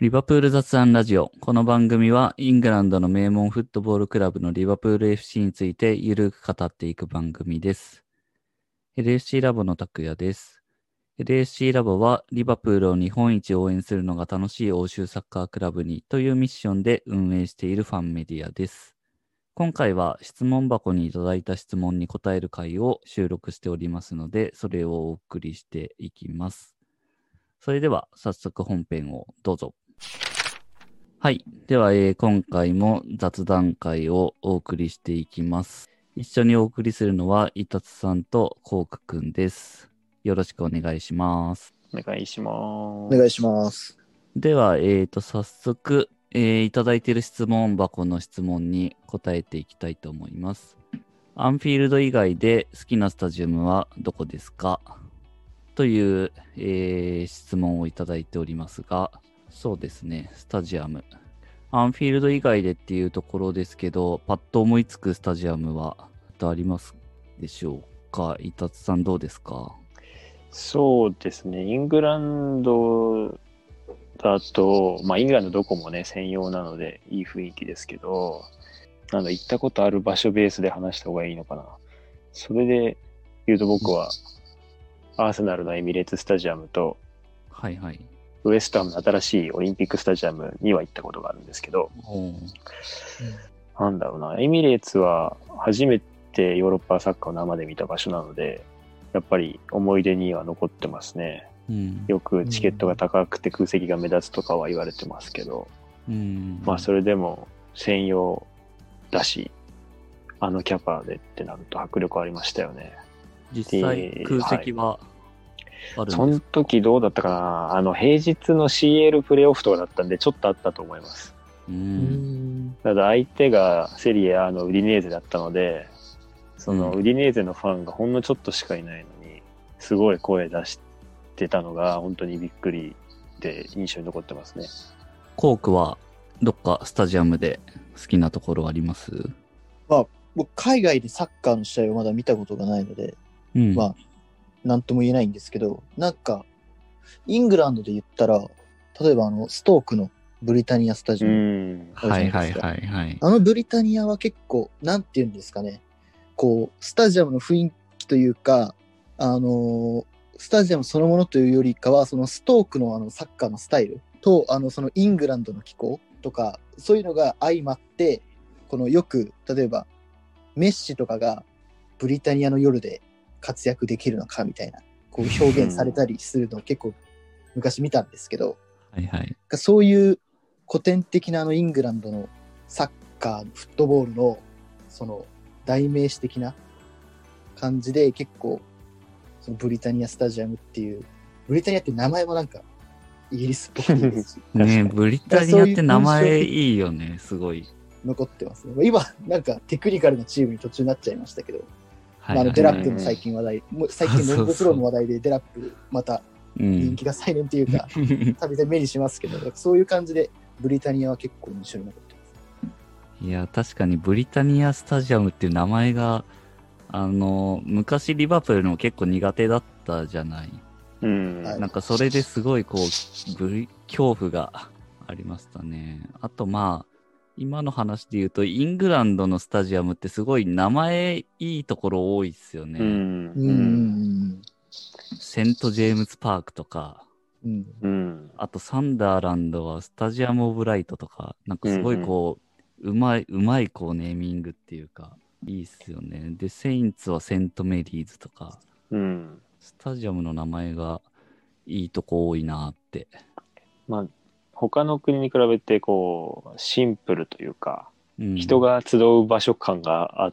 リバプール雑談ラジオ。この番組はイングランドの名門フットボールクラブのリバプール FC についてゆるく語っていく番組です。LFC ラボの拓也です。LFC ラボはリバプールを日本一応援するのが楽しい欧州サッカークラブにというミッションで運営しているファンメディアです。今回は質問箱にいただいた質問に答える回を収録しておりますので、それをお送りしていきます。それでは早速本編をどうぞ。はい。では、えー今回も雑談会をお送りしていきます。一緒にお送りするのは、伊達さんとコウクくんです。よろしくお願いします。お願いします。お願いします。では、えーと、早速、えーいただいている質問箱の質問に答えていきたいと思います。アンフィールド以外で好きなスタジアムはどこですか？という、えー質問をいただいておりますが、そうですね、スタジアム。アンフィールド以外でっていうところですけど、パッと思いつくスタジアムはありますでしょうか？伊達さんどうですか？そうですね、イングランドだと、まあ、イングランドどこもね、専用なので、いい雰囲気ですけど、なんだ、行ったことある場所ベースで話した方がいいのかな。それで言うと僕は、アーセナルのエミレーツスタジアムと、はいはい。ウエストハムの新しいオリンピックスタジアムには行ったことがあるんですけど、なんだろうな、エミレーツは初めてヨーロッパサッカーを生で見た場所なので、やっぱり思い出には残ってますね。うん。よくチケットが高くて空席が目立つとかは言われてますけど、うん。まあそれでも専用だし、あのキャパでってなると迫力ありましたよね。実際空席はあるんですか、その時どうだったかな？あの平日の CL プレーオフとかだったんでちょっとあったと思います。う。うんん。ただ相手がセリエ A のウディネーゼだったので、そのうんウディネーゼのファンがほんのちょっとしかいないのに、すごい声出してたのが本当にびっくりで印象に残ってますね。コークはどっかスタジアムで好きなところあります？僕、海外でサッカーの試合をまだ見たことがないので、うん。まあ、なんとも言えないんですけど、なんか、イングランドで言ったら、例えばあの、ストークのブリタニアスタジうアム。ん。はいはいはいはい。あのブリタニアは結構、なんて言うんですかね、こう、スタジアムの雰囲気というか、あのースタジアムそのものというよりかは、そのストークのあのサッカーのスタイルと、あの、そのイングランドの気候とか、そういうのが相まって、このよく、例えば、メッシとかがブリタニアの夜で活躍できるのかみたいな、こう表現されたりするのを結構昔見たんですけど、はいはい。そういう古典的なあのイングランドのサッカー、フットボールのその代名詞的な感じで結構そのブリタニアスタジアムっていう、ブリタニアって名前もなんかイギリスっぽいいですしねブリタニアって名前いいよね、すごい。残ってますね。今なんかテクニカルなチームに途中になっちゃいましたけど、はいまあ、あのはいデラップも最近話題、もう最近ロングスローの話題でデラップまたうん人気が再燃っていうか、たびたび目にしますけど、そういう感じでブリタニアは結構印象に残ってます。いや、確かにブリタニアスタジアムっていう名前が、あの、昔リバプールの結構苦手だったじゃない。うん。はいなんかそれですごいこう、ブリ、恐怖がありましたね。あとまあ、今の話で言うと、イングランドのスタジアムってすごい名前いいところ多いっすよね。うん。うんう。んんセント・ジェームズ・パークとか、うんうん。あとサンダーランドはスタジアム・オブ・ライトとか、なんかすごいこう、うまい、うまいこうネーミングっていうか、いいっすよね。で、セインツはセント・メリーズとか、うん。スタジアムの名前がいいとこ多いなって。まあ、他の国に比べて、こう、シンプルというか、うん、人が集う場所感があ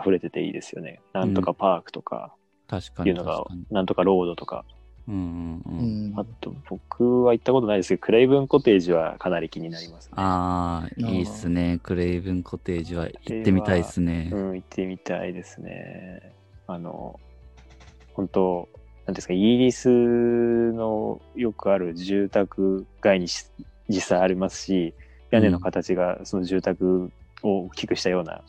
溢れてていいですよね。なんとかパークとか、確かにいうのがなんとかロードとか。うんうんう。うんんあと、僕は行ったことないですけど、クレイブンコテージはかなり気になりますね。ああ、いいっすね。クレイブンコテージは行ってみたいっすねう。ん、行ってみたいですね。あの、本当なんですか、イギリスのよくある住宅街にし実際ありますし、屋根の形がその住宅を大きくしたような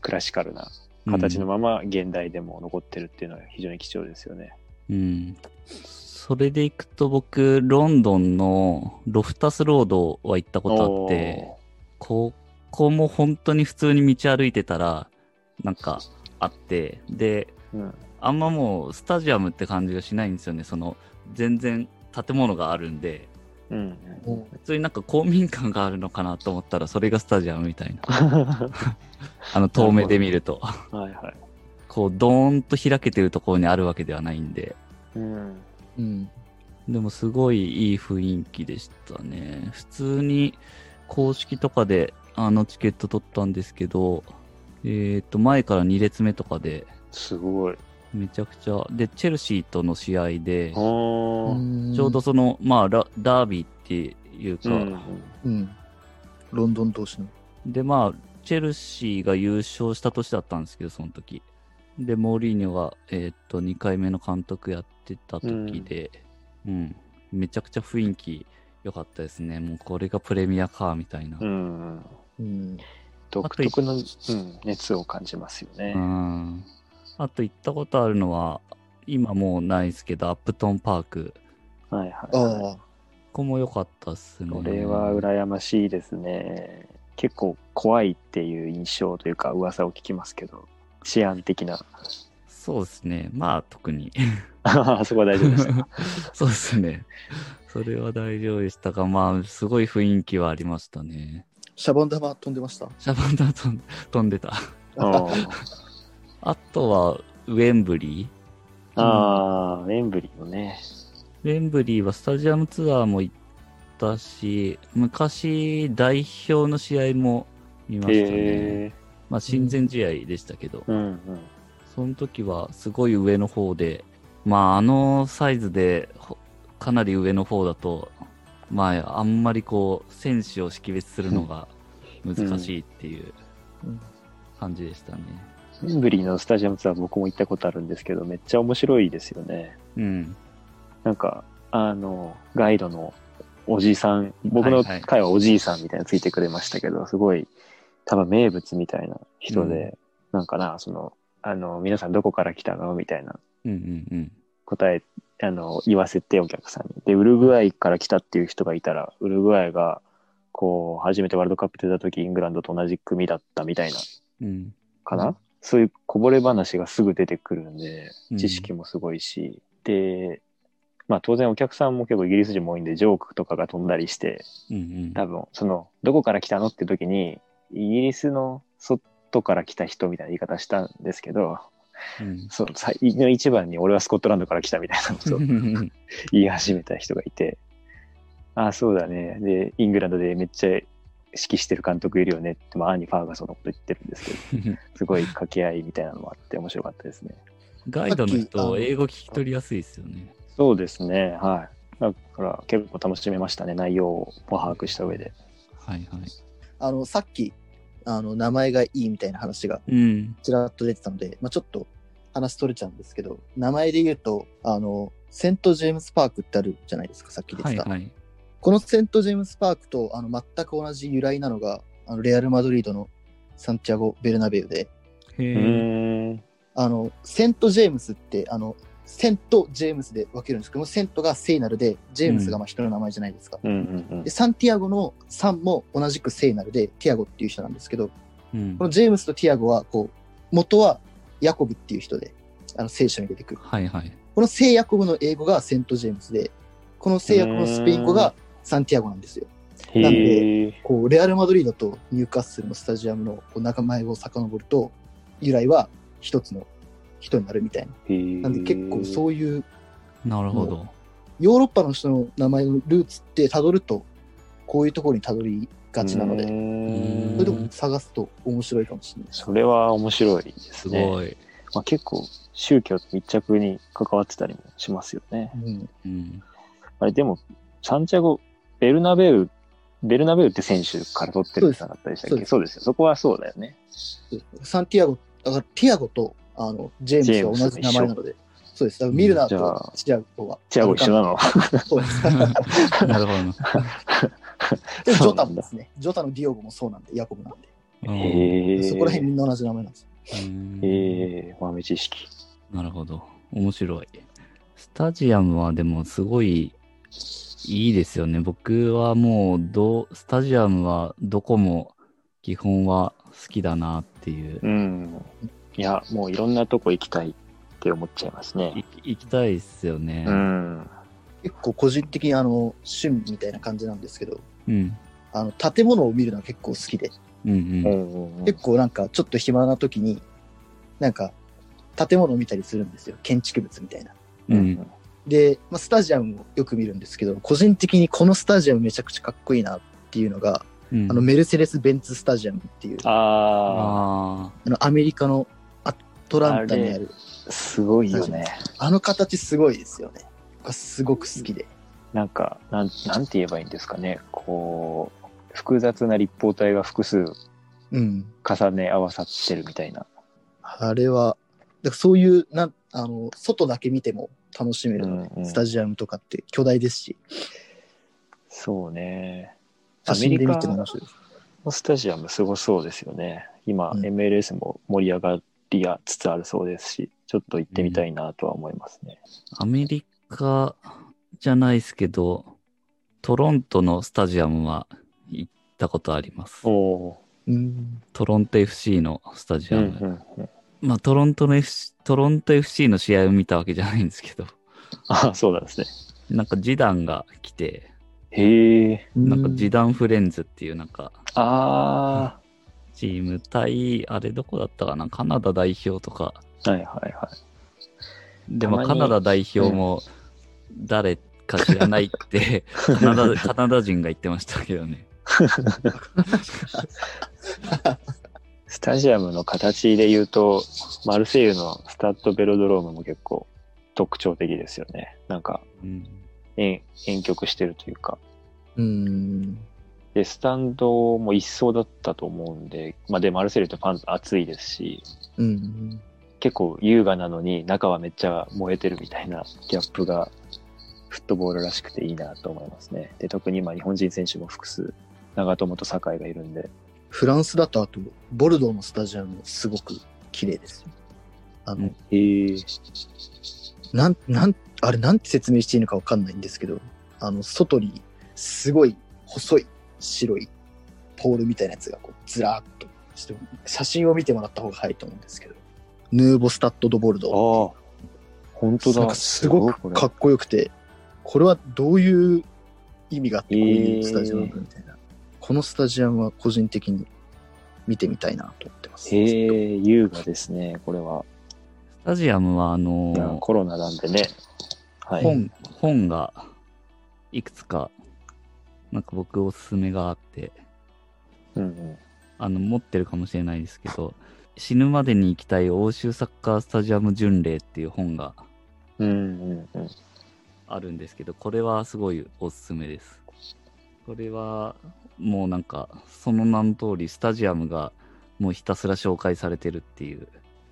クラシカルな形のまま現代でも残ってるっていうのは非常に貴重ですよね。うん。それで行くと僕、ロンドンのロフタスロードは行ったことあって、ここも本当に普通に道歩いてたら、なんかあって、で、うん。あんまもうスタジアムって感じがしないんですよね。その、全然建物があるんで、うん。も普通になんか公民館があるのかなと思ったら、それがスタジアムみたいな。あの、遠目で見ると。はいはい。こう、ドーンと開けてるところにあるわけではないんで。うん。う、うん。でもすごいいい雰囲気でしたね。普通に公式とかであのチケット取ったんですけど、えっ、と、前から2列目とかで、すごい。めちゃくちゃ、で、チェルシーとの試合で、ちょうどその、まあラ、ダービーっていうか、うん。うん。ロンドン同士の。で、まあ、チェルシーが優勝した年だったんですけど、その時。で、モーリーニョが、えーっと、2回目の監督やってた時で、うん、めちゃくちゃ雰囲気良かったですね。もうこれがプレミアか、みたいな。うん。うん。独特の、うん、熱を感じますよねう。ん。あと行ったことあるのは、今もうないですけど、アップトンパーク。はいはい。ああ。ここも良かったっすね。これは羨ましいですね。結構怖いっていう印象というか噂を聞きますけど、治安的な。そうですね。まあ、特に。あそこは大丈夫でした。そうですね。それは大丈夫でしたが、まあ、すごい雰囲気はありましたね。シャボン玉飛んでました。シャバンダー飛ん飛んでた。うんあとは、ウェンブリああ、ウェンブリーのね。ー。ウェンブリーはスタジアムツアーも行ったし、昔代表の試合も見ましたね。まあ、親善試合でしたけど、うんうん。その時はすごい上の方で、まあ、あのサイズで、ほかなり上の方だと、まあ、あんまりこう、選手を識別するのが 難しいっていううん感じでしたね。ウェンブリーのスタジアムツアー僕も行ったことあるんですけど、めっちゃ面白いですよね。うん。なんか、あの、ガイドのおじいさん、僕のはいはい会はおじいさんみたいなのついてくれましたけど、すごい、多分名物みたいな人で、なんかな、その、あの、皆さんどこから来たのみたいなうんうんうん。答え、あの、言わせてお客さんに。で、ウルグアイから来たっていう人がいたら、ウルグアイが、こう、初めてワールドカップ出た時、イングランドと同じ組だったみたいな、うん。かな、うんそういうこぼれ話がすぐ出てくるんでう、ん知識もすごいし、で、まあ当然お客さんも結構イギリス人も多いんで、ジョークとかが飛んだりして、うんうん。多分、その、どこから来たのって時に、イギリスの外から来た人みたいな言い方したんですけど、うんその一番に俺はスコットランドから来たみたいなことを 言い始めた人がいて、ああ、そうだね。で、イングランドでめっちゃ指揮してる監督いるよねって、まあ、アーニー・ファーガソンのこと言ってるんですけど、すごい掛け合いみたいなのもあって面白かったですね。ガイドの人、の英語聞き取りやすいですよね。そうですね。はい。だから結構楽しめましたね。内容を把握した上で。はいはい。あの、さっき、あの、名前がいいみたいな話がうん。ちらっと出てたので、まあちょっと話取れちゃうんですけど、名前で言うと、あの、セント・ジェームズ・パークってあるじゃないですか、さっき出てた。はいはい。このセント・ジェームズ・パークとあの全く同じ由来なのが、あのレアル・マドリードのサンティアゴ・ベルナベウで、うへ。あの、セント・ジェームスって、あの、セント・ジェームスで分けるんですけども、セントが聖なるで、ジェームスがまあ人の名前じゃないですか。うんうんうんで、。サンティアゴのサンも同じく聖なるで、ティアゴっていう人なんですけど、うんこのジェームスとティアゴは、こう、元はヤコブっていう人で、あの、聖書に出てくる。はいはい。この聖ヤコブの英語がセント・ジェームスで、この聖ヤコブのスペイン語がサンティアゴなんですよ。なんへえ。こう、レアル・マドリードとニューカッスルのスタジアムのこう仲間を遡ると、由来は一つの人になるみたいな。なんで結構そういうなるほど。ヨーロッパの人の名前のルーツって辿ると、こういうところに辿りがちなので、うーんそれでも探すと面白いかもしれないです。それは面白いですすね。ごい。まあ、結構宗教と密着に関わってたりもしますよね。うん、うん。あれでも、サンチャゴ、ベルナベウ、ベルナベウって選手から取ってるなかったでしたっけ？そううですよ。そこはそうだよね。サンティアゴ、だからティアゴとあのジェームスは同じ名前なので、そうです。だからミルナーとチアゴは。チアゴ一緒なの。なるほど。でジョタもですね。ジョタのディオゴもそうなんで、ヤコブなんで。え。そこら辺みんな同じ名前なんですへえ、豆知識。なるほど。面白い。スタジアムはでもすごいいいですよね。僕はもうどう、スタジアムはどこも基本は好きだなっていう。うん。いや、もういろんなとこ行きたいって思っちゃいますね。い行きたいっすよね。うん。結構個人的にあの、趣味みたいな感じなんですけど、うん。あの、建物を見るのは結構好きで、うんう。うん結構なんかちょっと暇な時に、なんか建物を見たりするんですよ。建築物みたいな。う。うんんで、まあ、スタジアムをよく見るんですけど、個人的にこのスタジアムめちゃくちゃかっこいいなっていうのが、うんあのメルセデス・ベンツ・スタジアムっていう、あああのアメリカのアトランタにある、あ、すごいよね。あの形すごいですよね。がすごく好きで。なんか、なん、なんて言えばいいんですかね。こう、複雑な立方体が複数うん。重ね合わさってるみたいな。あれは、だからそういうなんあの、外だけ見ても楽しめる、うんうんスタジアムとかって巨大ですし、そうね。写真で見アメリカても面白いです。のスタジアムすごそうですよね。今、うん MLS も盛り上がりやつつあるそうですし、ちょっと行ってみたいなとは思いますね。アメリカじゃないですけど、トロントのスタジアムは行ったことあります。お。トロント FC のスタジー。アム。うんうんうん。まあ、トロントの FC、トロント FC の試合を見たわけじゃないんですけど、ああ、そうなんですね。なんかジダンが来て、へえ。なんかジダンフレンズっていうなんかあチーム対、あれどこだったかな？カナダ代表とか。あ、はいはいはい。でもカナダ代表も誰か知らないって、カナダ、カナダ人が言ってましたけどね。スタジアムの形で言うと、マルセイユのスタッドベロドロームも結構特徴的ですよね。なんか、うん。遠遠曲してるというか。うん。で、スタンドも一層だったと思うんで、まあで、マルセイユってファン熱いですし、うん。結構優雅なのに中はめっちゃ燃えてるみたいなギャップがフットボールらしくていいなと思いますね。で、特に今日本人選手も複数、長友と酒井がいるんで、フランスだとあと、ボルドーのスタジアムすごく綺麗ですよ。あの、え。なん、なん、あれなんて説明していいのかわかんないんですけど、あの、外にすごい細い白いポールみたいなやつがこうずらーっとして、写真を見てもらった方が早いと思うんですけど、ヌーボスタッド・ド・ボルドー。ああ、本当だ。なんかすごくかっこよくて、これはどういう意味があって、こういうスタジアムなんだみたいな。このスタジアムは個人的に見てみたいなと思ってます。へえ、優雅ですね、これは。スタジアムは、あのーコロナなんでね。はい。本、本がいくつか、なんか僕おすすめがあって、うんうん。あの、持ってるかもしれないですけど、死ぬまでに行きたい欧州サッカースタジアム巡礼っていう本がうんうんうん。あるんですけど、これはすごいおすすめです。これはもうなんか、その名の通り、スタジアムがもうひたすら紹介されてるっていう。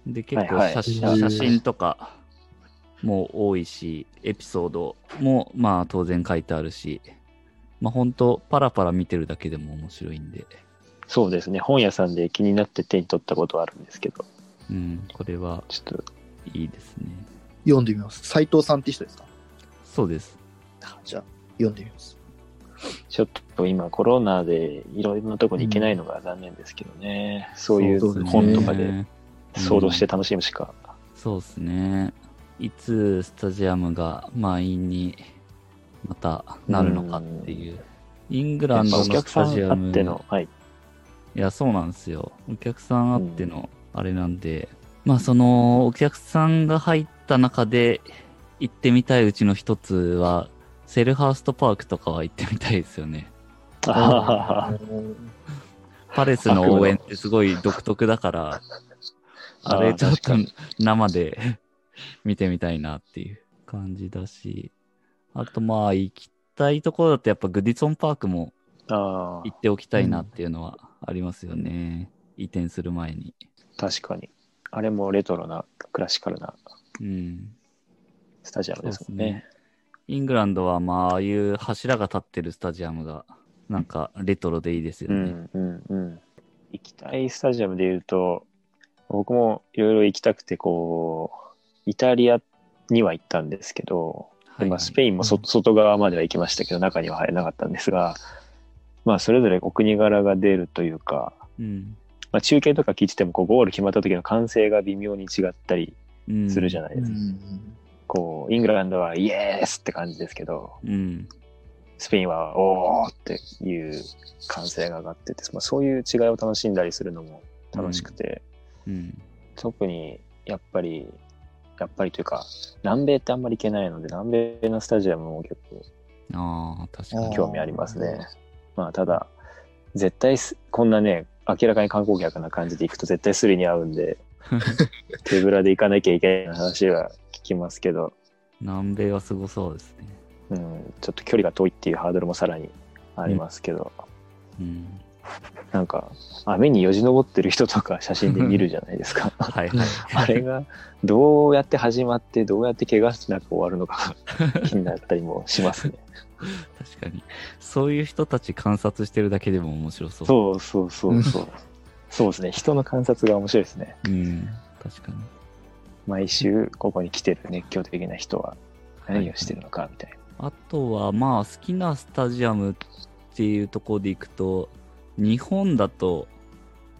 で、結構はいはい写真,、とかも多いし、エピソードもまあ当然書いてあるし、まあ本当パラパラ見てるだけでも面白いんで、そうですね。本屋さんで気になって手に取ったことはあるんですけど、うん、これはちょっと、いいですね。読んでみます。斉藤さんって人ですか？そうです。あじゃあ、読んでみます。ちょっと今コロナでいろいろなとこに行けないのが残念ですけどね。そういそううですね本とかでうん想像して楽しむしか。そうですね。いつスタジアムが満員にまたなるのかっていう。イングランドのスさんあタジアム。っての、はい。いや、そうなんですよ。お客さんあってのあれなんで、まあそのお客さんが入った中で行ってみたいうちの一つは、セルハーストパークとかは行ってみたいですよね。パレスの応援ってすごい独特だから、あれちょっと生で 見てみたいなっていう感じだし、あとまあ行きたいところだとやっぱグディソンパークもあ行っておきたいなっていうのはありますよね。移転する前に。あ、確かに。あれもレトロな、クラシカルなうん。スタジアムですもんね。イングランドはまあああいう柱が立ってるスタジアムがなんかレトロでいいですよね。うんうんうん。行きたいスタジアムで言うと、僕もいろいろ行きたくて、こう、イタリアには行ったんですけど、はいまあ、スペインも外側までは行きましたけど、中には入れなかったんですが、まあ、それぞれお国柄が出るというか、うん。まあ、中継とか聞いててもこうゴール決まった時の歓声が微妙に違ったりうん。するじゃない。ですか。うんこうイングランドはイエースって感じですけど、うん。スペインはおーっていう歓声が上がってて、まあ、そういう違いを楽しんだりするのも楽しくて、うん。特にやっぱり、やっぱりというか、南米ってあんまり行けないので、南米のスタジアムも結構ああ、確かに。興味ありますね。まあ、ただ、絶対す、こんなね、明らかに観光客な感じで行くと絶対スリに合うんで、手ぶらで行かなきゃいけない話は聞きますけど、南米はすごそうですね。うん、ちょっと距離が遠いっていうハードルもさらにありますけど、うん。なんか、雨によじ登ってる人とか写真で見るじゃないですか。はいはい。あれがどうやって始まって、どうやって怪我しなく終わるのかが 気になったりもしますね。確かに。そういう人たち観察してるだけでも面白そう。そうそうそうそう。そうですね。人の観察が面白いですね。う。うん。確かに。毎週ここに来てる熱狂的な人は何をしてるのかみたいな。あとは、まあ、好きなスタジアムっていうところでいくと、日本だと、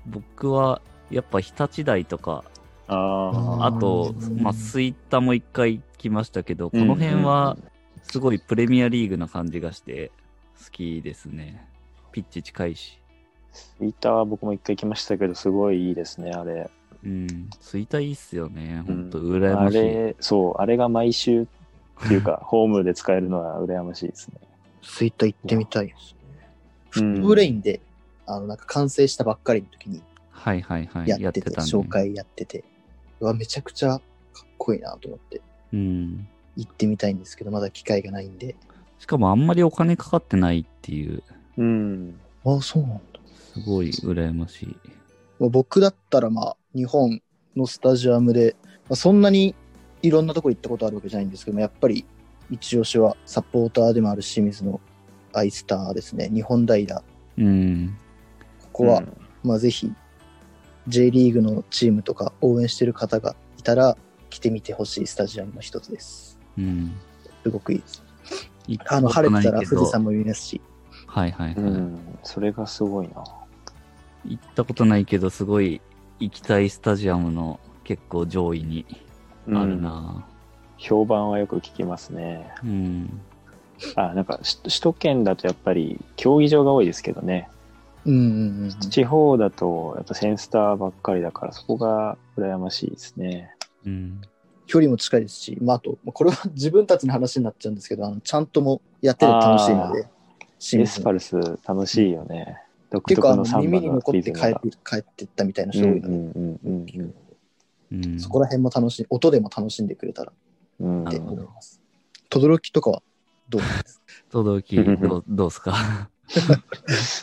僕はやっぱ日立大とか、ああと、うんまあ、スイッタも一回来ましたけど、この辺はすごいプレミアリーグな感じがして好きですね。ピッチ近いし。ツイッターは僕も一回来ましたけど、すごいいいですね、あれ。うん。スイッタいいっすよね。ほんと、うん羨ましい。あれ、そう、あれが毎週っていうか、ホームで使えるのは羨ましいですね。ツイッター行ってみたいですね。フうんットブレインで、あの、なんか完成したばっかりの時にはいはいはい。やってて、たね。紹介やってて、うわ、めちゃくちゃかっこいいなと思ってうん。行ってみたいんですけど、まだ機会がないんで。しかもあんまりお金かかってないっていう、うん。ああ、そうなんだ。すごい羨ましい。まあ僕だったら、まあ、日本のスタジアムで、まあ、そんなにいろんなとこ行ったことあるわけじゃないんですけども、やっぱり一押しはサポーターでもある清水のアイスターですね。日本平。こうん。こは、うんまあぜひ J リーグのチームとか応援してる方がいたら来てみてほしいスタジアムの一つです。うん。すごくいいです。行あの、晴れてたら富士山も見ますし。はいはいはい。うん。それがすごいな。行ったことないけど、すごい行きたいスタジアムの結構上位にあるな。評判はよく聞きますね。うん。あ、なんかし首都圏だとやっぱり競技場が多いですけどね。うんうんうん。地方だとやっぱセンスターばっかりだからそこが羨ましいですね。うん。距離も近いですし、まあ、あと、まあこれは 自分たちの話になっちゃうんですけど、あのちゃんともやってて楽しいので、清エス水パルス楽しいよね。独結構あの特のサンバ耳にの残って帰リズムが。る帰ってったみたいな人多いので、んうんうんうん。そこら辺も楽しい、音でも楽しんでくれたらうん。って思います。轟とかはどうなんですか？とどき、どう どうすか？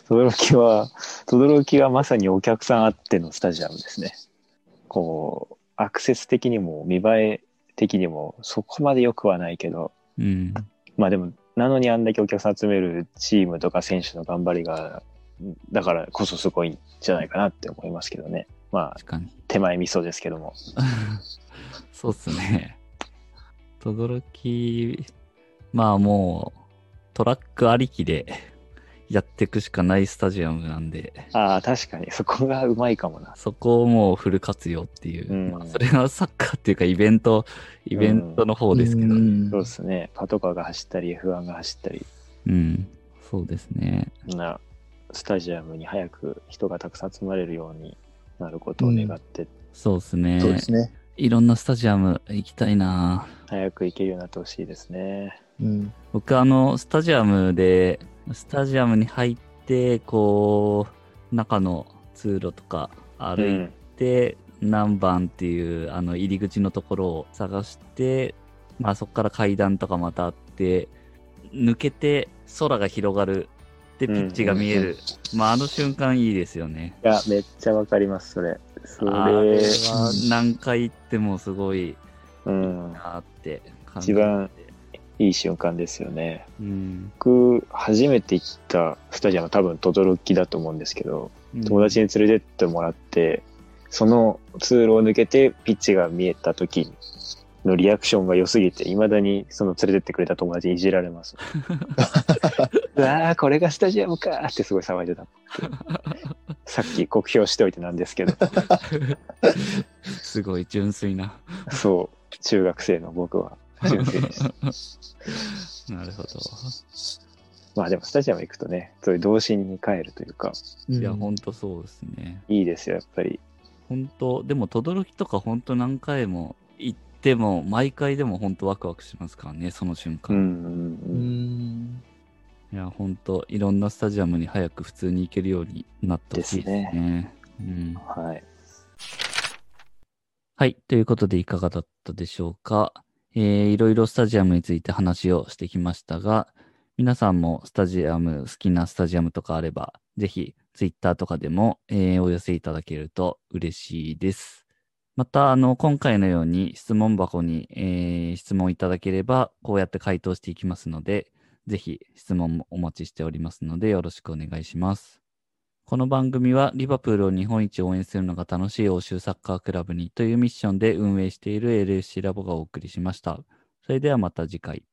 轟は、轟はまさにお客さんあってのスタジアムですね。こう、アクセス的にも見栄え的にもそこまで良くはないけど、うん。まあでも、なのにあんだけお客さん集めるチームとか選手の頑張りが、だからこそすごいんじゃないかなって思いますけどね。まあ、確かに。手前味噌ですけども。そうっすね。とどろき、まあもう、トラックありきで やっていくしかないスタジアムなんで、ああ、確かに、そこがうまいかもな。そこをもうフル活用っていう。うんまあそれはサッカーっていうかイベント、イベントの方ですけど。ううん。んそうですね。パトカーが走ったり、F1 が走ったり、そうですね。なスタジアムに早く人がたくさん集まれるようになることを願って、そうですね。そうですね。いろんなスタジアム行きたいな早く行けるようになってほしいですね。うん。僕あの、スタジアムで、スタジアムに入って、こう、中の通路とか歩いうん。て、何番っていうあの入り口のところを探して、まあそこから階段とかまたあって、抜けて空が広がる。で、ピッチが見える。まああの瞬間いいですよね。いや、めっちゃわかります、それ。それ、あれは何回行ってもすごいうん、なって感じ一番いい瞬間ですよね。うん。僕、初めて行ったスタジアムは多分、轟だと思うんですけど、友達に連れてってもらって、その通路を抜けてピッチが見えた時のリアクションが良すぎて、いまだにその連れてってくれた友達にいじられます。うわー、これがスタジアムかーってすごい騒いでた。さっき酷評しておいてなんですけど、すごい純粋な。そう、中学生の僕は純粋です。なるほど。まあでもスタジアム行くとね、そういう童心に帰るというか、いや、うんほんとそうですね。いいですよ、やっぱり。本当でも、轟とか本当何回も行っても、毎回でも本当ワクワクしますからね、その瞬間。うんうんううん。ん。いや、本当いろんなスタジアムに早く普通に行けるようになってほしいですね。うん。はい。はい。ということで、いかがだったでしょうか。えー、いろいろスタジアムについて話をしてきましたが、皆さんもスタジアム、好きなスタジアムとかあれば、ぜひ、ツイッターとかでも、えーお寄せいただけると嬉しいです。また、あの、今回のように質問箱に、えー質問いただければ、こうやって回答していきますので、ぜひ質問もお待ちしておりますので、よろしくお願いします。この番組は、リバプールを日本一応援するのが楽しい欧州サッカークラブにというミッションで運営している LSC ラボがお送りしました。それではまた次回。